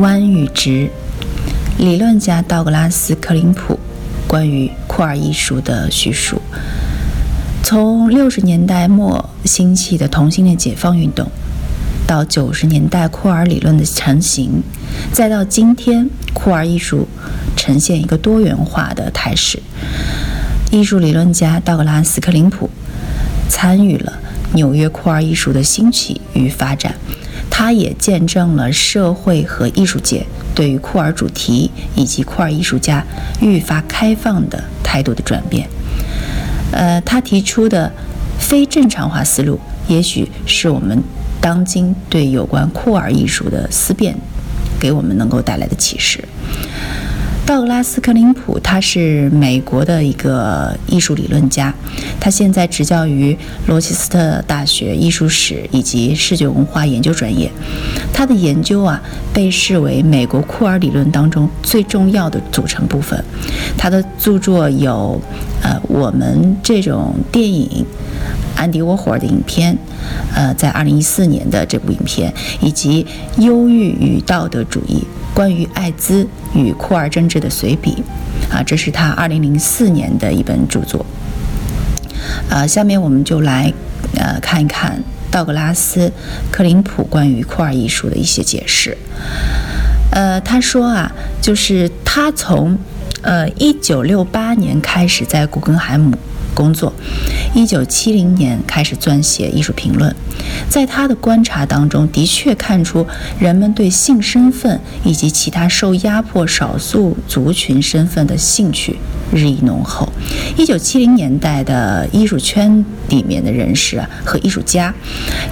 弯与直。理论家道格拉斯·克林普关于酷儿艺术的叙述：从六十年代末兴起的同性恋解放运动，到九十年代酷儿理论的成型，再到今天酷儿艺术呈现一个多元化的态势。艺术理论家道格拉斯·克林普参与了纽约酷儿艺术的兴起与发展。他也见证了社会和艺术界对于酷儿主题以及酷儿艺术家愈发开放的态度的转变。呃，他提出的非正常化思路，也许是我们当今对有关酷儿艺术的思辨给我们能够带来的启示。道格拉斯·克林普，他是美国的一个艺术理论家，他现在执教于罗切斯特大学艺术史以及视觉文化研究专业。他的研究啊，被视为美国酷儿理论当中最重要的组成部分。他的著作有，呃，我们这种电影，安迪沃霍尔的影片，呃，在二零一四年的这部影片，以及《忧郁与道德主义》。关于艾滋与库尔政治的随笔，啊，这是他2004年的一本著作。呃，下面我们就来呃看一看道格拉斯·克林普关于库尔艺术的一些解释。呃，他说啊，就是他从呃1968年开始在古根海姆。工作，一九七零年开始撰写艺术评论，在他的观察当中，的确看出人们对性身份以及其他受压迫少数族群身份的兴趣日益浓厚。一九七零年代的艺术圈里面的人士啊和艺术家，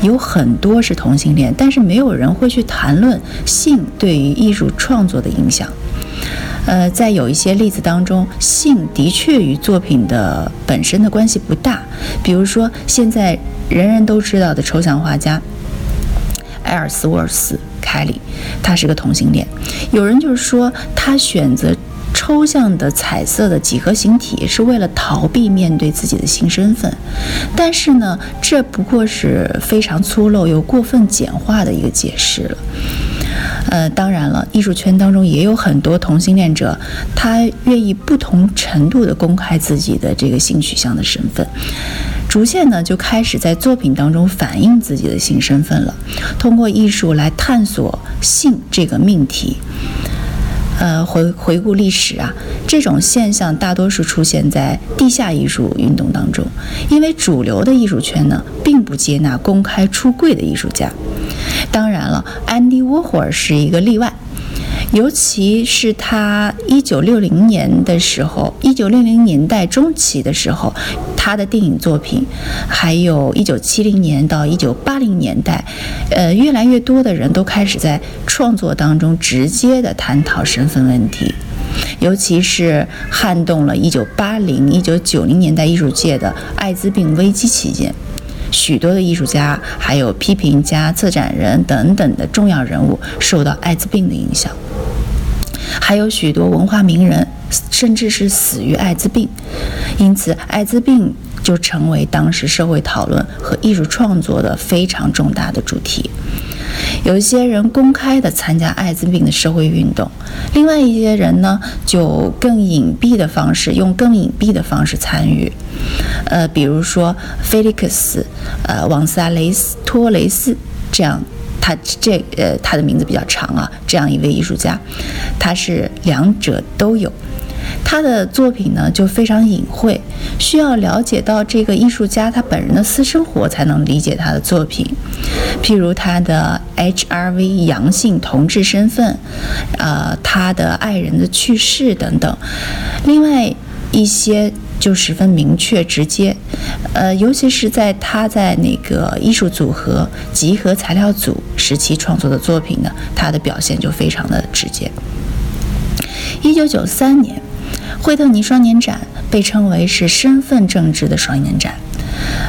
有很多是同性恋，但是没有人会去谈论性对于艺术创作的影响。呃，在有一些例子当中，性的确与作品的本身的关系不大。比如说，现在人人都知道的抽象画家埃尔斯沃尔斯·凯里，他是个同性恋。有人就是说，他选择抽象的彩色的几何形体是为了逃避面对自己的性身份。但是呢，这不过是非常粗陋又过分简化的一个解释了。呃，当然了，艺术圈当中也有很多同性恋者，他愿意不同程度的公开自己的这个性取向的身份，逐渐呢就开始在作品当中反映自己的性身份了，通过艺术来探索性这个命题。呃，回回顾历史啊，这种现象大多数出现在地下艺术运动当中，因为主流的艺术圈呢，并不接纳公开出柜的艺术家。当然了，安迪沃霍尔是一个例外。尤其是他一九六零年的时候，一九六零年代中期的时候，他的电影作品，还有一九七零年到一九八零年代，呃，越来越多的人都开始在创作当中直接的探讨身份问题，尤其是撼动了一九八零、一九九零年代艺术界的艾滋病危机期间，许多的艺术家、还有批评家、策展人等等的重要人物受到艾滋病的影响。还有许多文化名人，甚至是死于艾滋病，因此艾滋病就成为当时社会讨论和艺术创作的非常重大的主题。有一些人公开的参加艾滋病的社会运动，另外一些人呢，就更隐蔽的方式，用更隐蔽的方式参与。呃，比如说菲利克斯，呃，王萨雷斯托雷斯这样。他这呃，他的名字比较长啊，这样一位艺术家，他是两者都有。他的作品呢就非常隐晦，需要了解到这个艺术家他本人的私生活才能理解他的作品。譬如他的 HIV 阳性同志身份，呃，他的爱人的去世等等。另外一些就十分明确直接，呃，尤其是在他在那个艺术组合集合材料组时期创作的作品呢，他的表现就非常的直接。一九九三年，惠特尼双年展被称为是身份政治的双年展。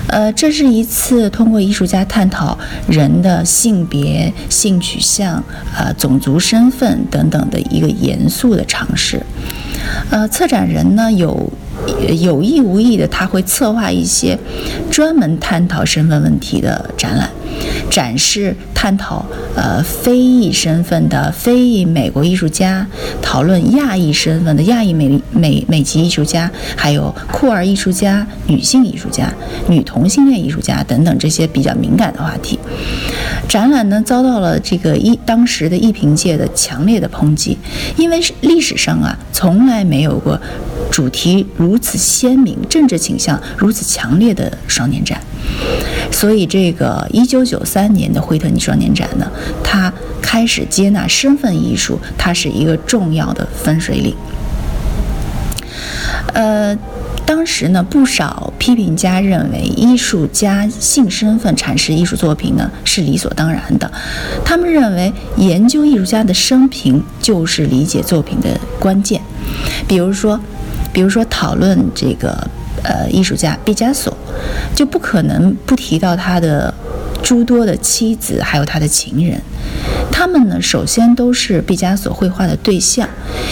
呃，这是一次通过艺术家探讨人的性别、性取向、呃种族身份等等的一个严肃的尝试。呃，策展人呢有有意无意的，他会策划一些专门探讨身份问题的展览。展示探讨呃非裔身份的非裔美国艺术家，讨论亚裔身份的亚裔美美美籍艺术家，还有酷儿艺术家、女性艺术家、女同性恋艺术家等等这些比较敏感的话题。展览呢遭到了这个艺当时的艺评界的强烈的抨击，因为历史上啊从来没有过主题如此鲜明、政治倾向如此强烈的双年展。所以，这个一九九三年的惠特尼双年展呢，它开始接纳身份艺术，它是一个重要的分水岭。呃，当时呢，不少批评家认为，艺术家性身份阐释艺术作品呢是理所当然的。他们认为，研究艺术家的生平就是理解作品的关键。比如说，比如说讨论这个呃艺术家毕加索。就不可能不提到他的诸多的妻子，还有他的情人。他们呢，首先都是毕加索绘画的对象，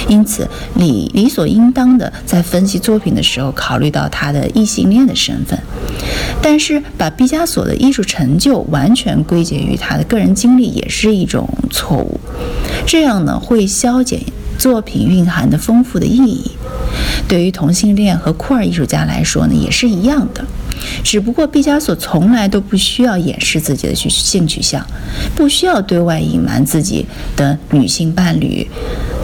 因此理理所应当的在分析作品的时候考虑到他的异性恋的身份。但是，把毕加索的艺术成就完全归结于他的个人经历，也是一种错误。这样呢，会消减作品蕴含的丰富的意义。对于同性恋和酷儿艺术家来说呢，也是一样的。只不过毕加索从来都不需要掩饰自己的性性取向，不需要对外隐瞒自己的女性伴侣，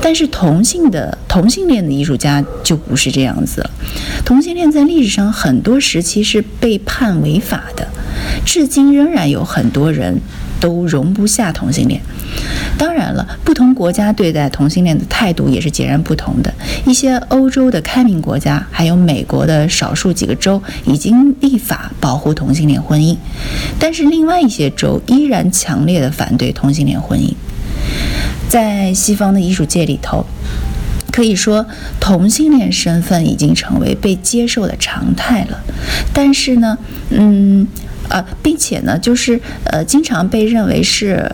但是同性的同性恋的艺术家就不是这样子了。同性恋在历史上很多时期是被判违法的，至今仍然有很多人。都容不下同性恋。当然了，不同国家对待同性恋的态度也是截然不同的。一些欧洲的开明国家，还有美国的少数几个州已经立法保护同性恋婚姻，但是另外一些州依然强烈的反对同性恋婚姻。在西方的艺术界里头，可以说同性恋身份已经成为被接受的常态了。但是呢，嗯。呃，并且呢，就是呃，经常被认为是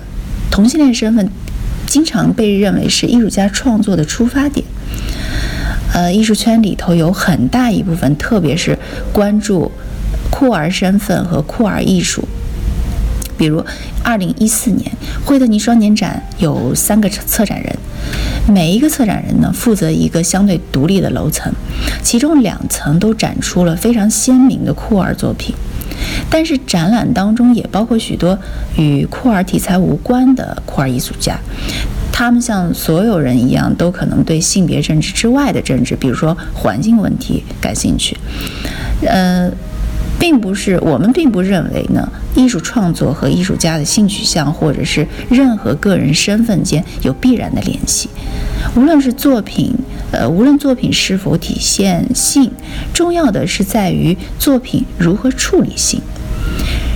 同性恋身份，经常被认为是艺术家创作的出发点。呃，艺术圈里头有很大一部分，特别是关注酷儿身份和酷儿艺术。比如，二零一四年惠特尼双年展有三个策展人，每一个策展人呢负责一个相对独立的楼层，其中两层都展出了非常鲜明的酷儿作品。但是展览当中也包括许多与酷儿题材无关的酷儿艺术家，他们像所有人一样，都可能对性别政治之外的政治，比如说环境问题感兴趣。呃，并不是我们并不认为呢，艺术创作和艺术家的性取向或者是任何个人身份间有必然的联系。无论是作品，呃，无论作品是否体现性，重要的是在于作品如何处理性。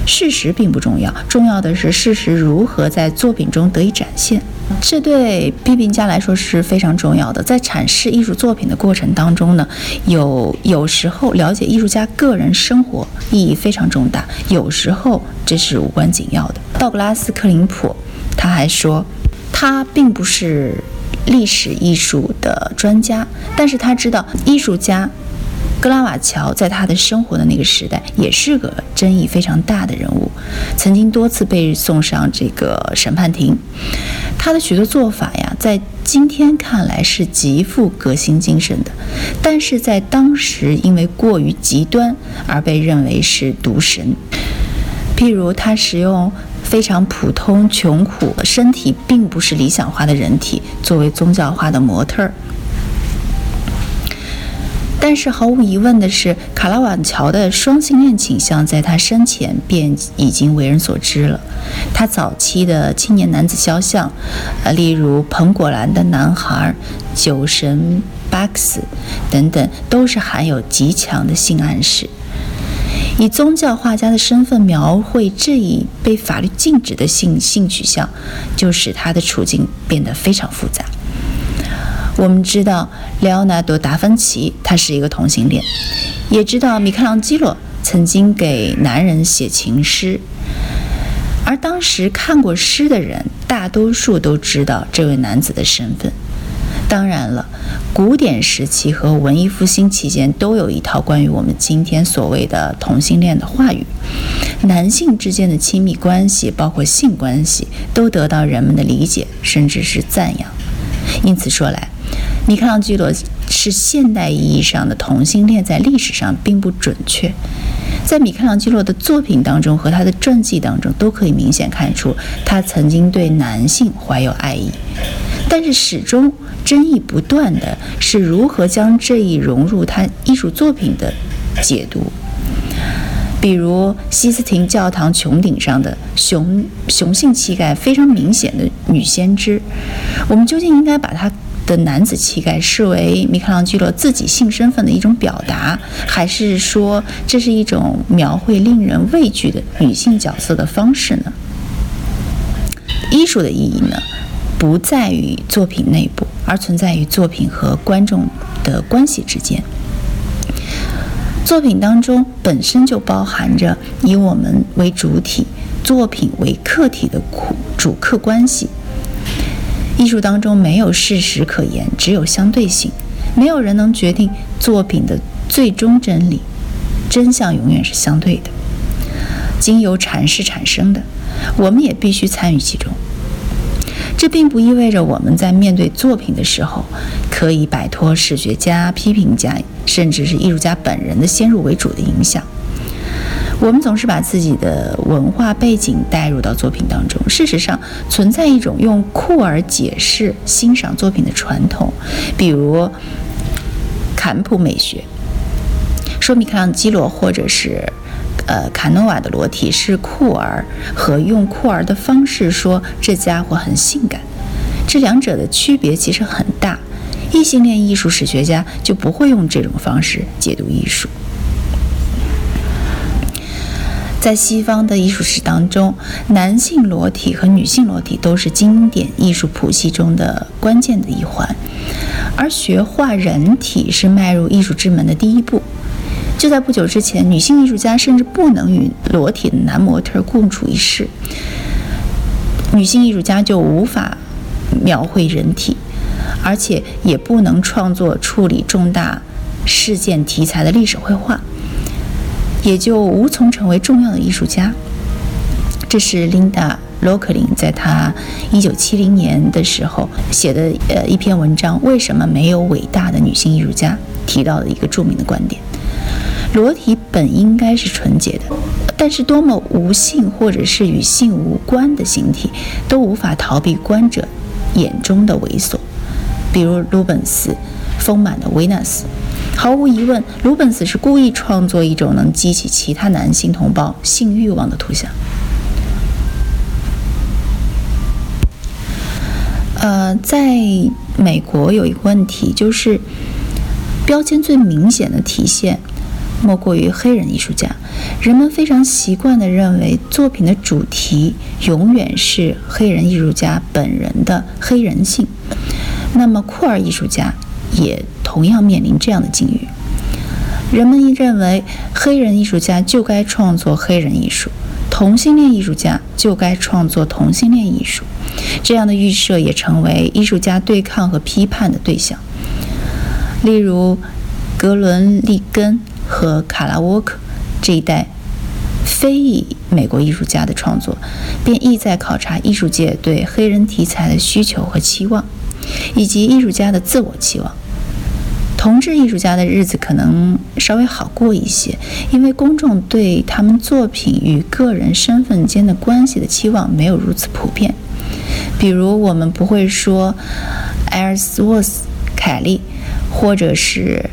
事实并不重要，重要的是事实如何在作品中得以展现。这对批评家来说是非常重要的。在阐释艺术作品的过程当中呢，有有时候了解艺术家个人生活意义非常重大，有时候这是无关紧要的。道格拉斯·克林普他还说，他并不是历史艺术的专家，但是他知道艺术家。格拉瓦乔在他的生活的那个时代，也是个争议非常大的人物，曾经多次被送上这个审判庭。他的许多做法呀，在今天看来是极富革新精神的，但是在当时因为过于极端而被认为是毒神。譬如他使用非常普通、穷苦、身体并不是理想化的人体作为宗教化的模特儿。但是毫无疑问的是，卡拉瓦乔的双性恋倾向在他生前便已经为人所知了。他早期的青年男子肖像，呃，例如彭果兰的男孩、酒神巴克斯等等，都是含有极强的性暗示。以宗教画家的身份描绘这一被法律禁止的性性取向，就使他的处境变得非常复杂。我们知道莱奥纳多·达芬奇他是一个同性恋，也知道米开朗基罗曾经给男人写情诗，而当时看过诗的人，大多数都知道这位男子的身份。当然了，古典时期和文艺复兴期间都有一套关于我们今天所谓的同性恋的话语，男性之间的亲密关系，包括性关系，都得到人们的理解，甚至是赞扬。因此说来，米开朗基罗是现代意义上的同性恋，在历史上并不准确。在米开朗基罗的作品当中和他的传记当中，都可以明显看出他曾经对男性怀有爱意。但是始终争议不断的是如何将这一融入他艺术作品的解读。比如西斯廷教堂穹顶上的雄雄性气概非常明显的女先知，我们究竟应该把她的男子气概视为米开朗基罗自己性身份的一种表达，还是说这是一种描绘令人畏惧的女性角色的方式呢？艺术的意义呢？不在于作品内部，而存在于作品和观众的关系之间。作品当中本身就包含着以我们为主体、作品为客体的主客关系。艺术当中没有事实可言，只有相对性。没有人能决定作品的最终真理，真相永远是相对的，经由阐释产生的。我们也必须参与其中。这并不意味着我们在面对作品的时候，可以摆脱史学家、批评家，甚至是艺术家本人的先入为主的影响。我们总是把自己的文化背景带入到作品当中。事实上，存在一种用库尔解释欣赏作品的传统，比如坎普美学，说米开朗基罗或者是。呃，卡诺瓦的裸体是酷儿，和用酷儿的方式说这家伙很性感，这两者的区别其实很大。异性恋艺术史学家就不会用这种方式解读艺术。在西方的艺术史当中，男性裸体和女性裸体都是经典艺术谱系中的关键的一环，而学画人体是迈入艺术之门的第一步。就在不久之前，女性艺术家甚至不能与裸体的男模特共处一室，女性艺术家就无法描绘人体，而且也不能创作处理重大事件题材的历史绘画，也就无从成为重要的艺术家。这是琳达·罗克林在她1970年的时候写的呃一篇文章《为什么没有伟大的女性艺术家》提到的一个著名的观点。裸体本应该是纯洁的，但是多么无性或者是与性无关的形体，都无法逃避观者眼中的猥琐。比如鲁本斯丰满的维纳斯，毫无疑问，鲁本斯是故意创作一种能激起其他男性同胞性欲望的图像。呃，在美国有一个问题，就是标签最明显的体现。莫过于黑人艺术家，人们非常习惯地认为作品的主题永远是黑人艺术家本人的黑人性。那么酷儿艺术家也同样面临这样的境遇。人们认为黑人艺术家就该创作黑人艺术，同性恋艺术家就该创作同性恋艺术。这样的预设也成为艺术家对抗和批判的对象。例如，格伦利根。和卡拉沃克这一代非裔美国艺术家的创作，便意在考察艺术界对黑人题材的需求和期望，以及艺术家的自我期望。同志艺术家的日子可能稍微好过一些，因为公众对他们作品与个人身份间的关系的期望没有如此普遍。比如，我们不会说艾尔斯沃斯凯利，或者是。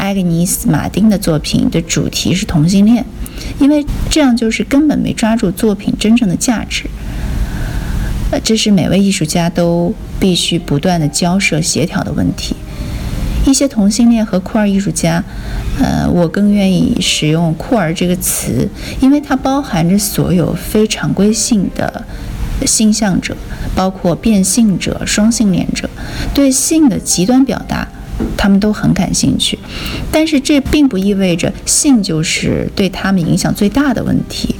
艾格尼斯·马丁的作品的主题是同性恋，因为这样就是根本没抓住作品真正的价值。呃，这是每位艺术家都必须不断的交涉协调的问题。一些同性恋和酷儿艺术家，呃，我更愿意使用“酷儿”这个词，因为它包含着所有非常规性的性向者，包括变性者、双性恋者，对性的极端表达，他们都很感兴趣。但是这并不意味着性就是对他们影响最大的问题。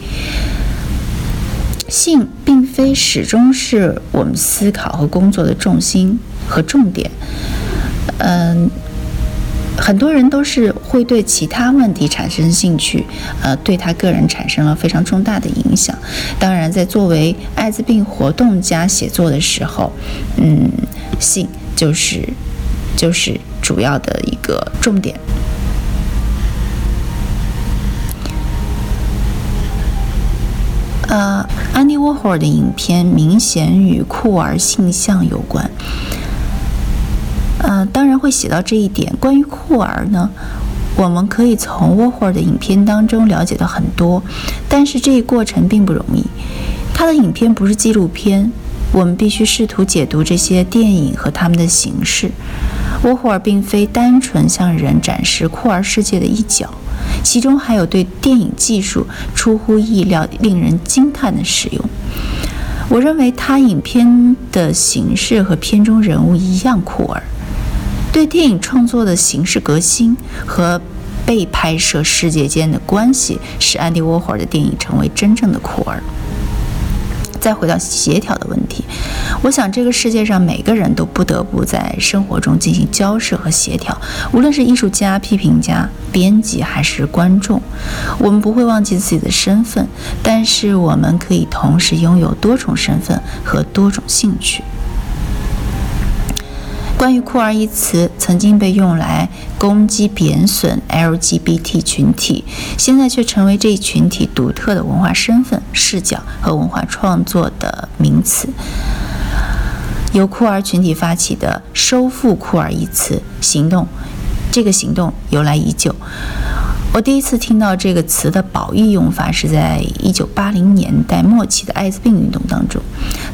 性并非始终是我们思考和工作的重心和重点。嗯，很多人都是会对其他问题产生兴趣，呃，对他个人产生了非常重大的影响。当然，在作为艾滋病活动家写作的时候，嗯，性就是就是主要的一个重点。呃，安迪沃霍尔的影片明显与酷儿性向有关。呃，当然会写到这一点。关于酷儿呢，我们可以从沃霍尔的影片当中了解到很多，但是这一过程并不容易。他的影片不是纪录片，我们必须试图解读这些电影和他们的形式。沃霍尔并非单纯向人展示酷儿世界的一角，其中还有对电影技术出乎意料、令人惊叹的使用。我认为他影片的形式和片中人物一样酷儿。对电影创作的形式革新和被拍摄世界间的关系，使安迪沃霍尔的电影成为真正的酷儿。再回到协调的问题，我想这个世界上每个人都不得不在生活中进行交涉和协调，无论是艺术家、批评家、编辑还是观众，我们不会忘记自己的身份，但是我们可以同时拥有多重身份和多种兴趣。关于“酷儿”一词，曾经被用来攻击贬损 LGBT 群体，现在却成为这一群体独特的文化身份、视角和文化创作的名词。由酷儿群体发起的“收复酷儿”一词行动，这个行动由来已久。我第一次听到这个词的褒义用法是在1980年代末期的艾滋病运动当中，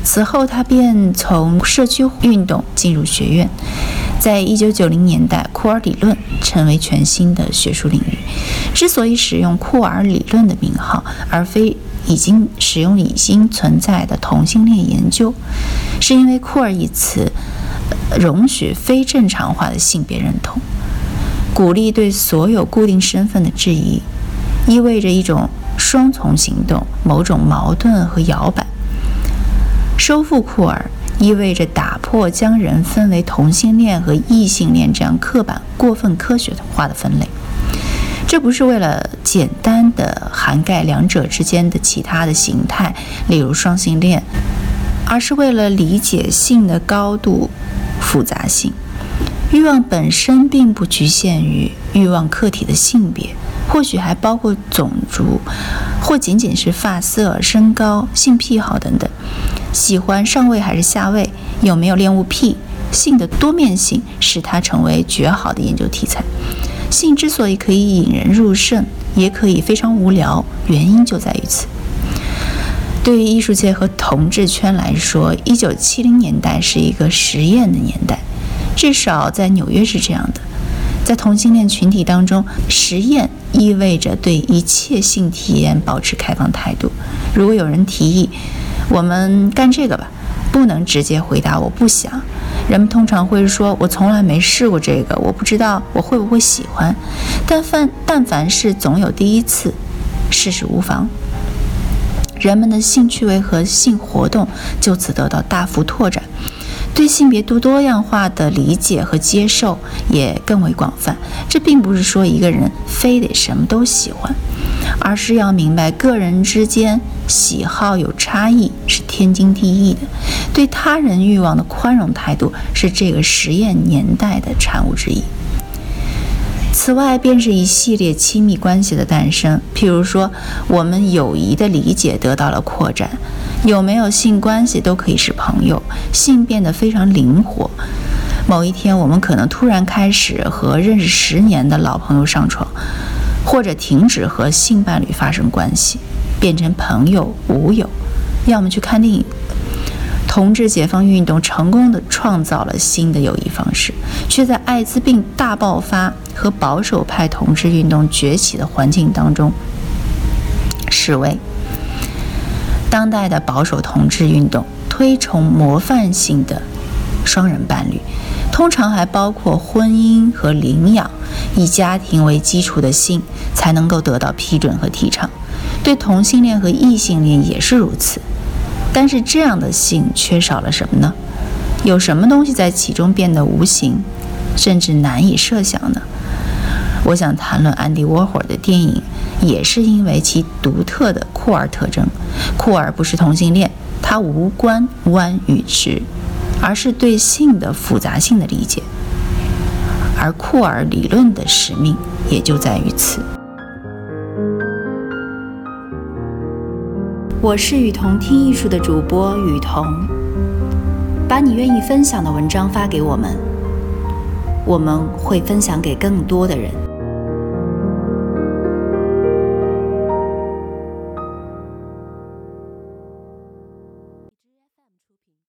此后它便从社区运动进入学院。在一九九零年代，库尔理论成为全新的学术领域。之所以使用库尔理论的名号，而非已经使用已经存在的同性恋研究，是因为库尔一词容许非正常化的性别认同。鼓励对所有固定身份的质疑，意味着一种双重行动，某种矛盾和摇摆。收复库尔意味着打破将人分为同性恋和异性恋这样刻板、过分科学化的分类。这不是为了简单的涵盖两者之间的其他的形态，例如双性恋，而是为了理解性的高度复杂性。欲望本身并不局限于欲望客体的性别，或许还包括种族，或仅仅是发色、身高、性癖好等等。喜欢上位还是下位，有没有恋物癖，性的多面性使它成为绝好的研究题材。性之所以可以引人入胜，也可以非常无聊，原因就在于此。对于艺术界和同志圈来说，一九七零年代是一个实验的年代。至少在纽约是这样的，在同性恋群体当中，实验意味着对一切性体验保持开放态度。如果有人提议我们干这个吧，不能直接回答我不想。人们通常会说：“我从来没试过这个，我不知道我会不会喜欢。”但凡但凡是总有第一次，试试无妨。人们的性趣味和性活动就此得到大幅拓展。对性别多多样化的理解和接受也更为广泛。这并不是说一个人非得什么都喜欢，而是要明白个人之间喜好有差异是天经地义的。对他人欲望的宽容态度是这个实验年代的产物之一。此外，便是一系列亲密关系的诞生。譬如说，我们友谊的理解得到了扩展。有没有性关系都可以是朋友，性变得非常灵活。某一天，我们可能突然开始和认识十年的老朋友上床，或者停止和性伴侣发生关系，变成朋友、无友，要么去看电影。同志解放运动成功地创造了新的友谊方式，却在艾滋病大爆发和保守派同志运动崛起的环境当中示威。当代的保守同志运动推崇模范性的双人伴侣，通常还包括婚姻和领养，以家庭为基础的性才能够得到批准和提倡。对同性恋和异性恋也是如此。但是这样的性缺少了什么呢？有什么东西在其中变得无形，甚至难以设想呢？我想谈论安迪沃霍尔的电影，也是因为其独特的酷儿特征。酷儿不是同性恋，它无关弯与直，而是对性的复杂性的理解。而酷儿理论的使命也就在于此。我是雨桐听艺术的主播雨桐，把你愿意分享的文章发给我们，我们会分享给更多的人。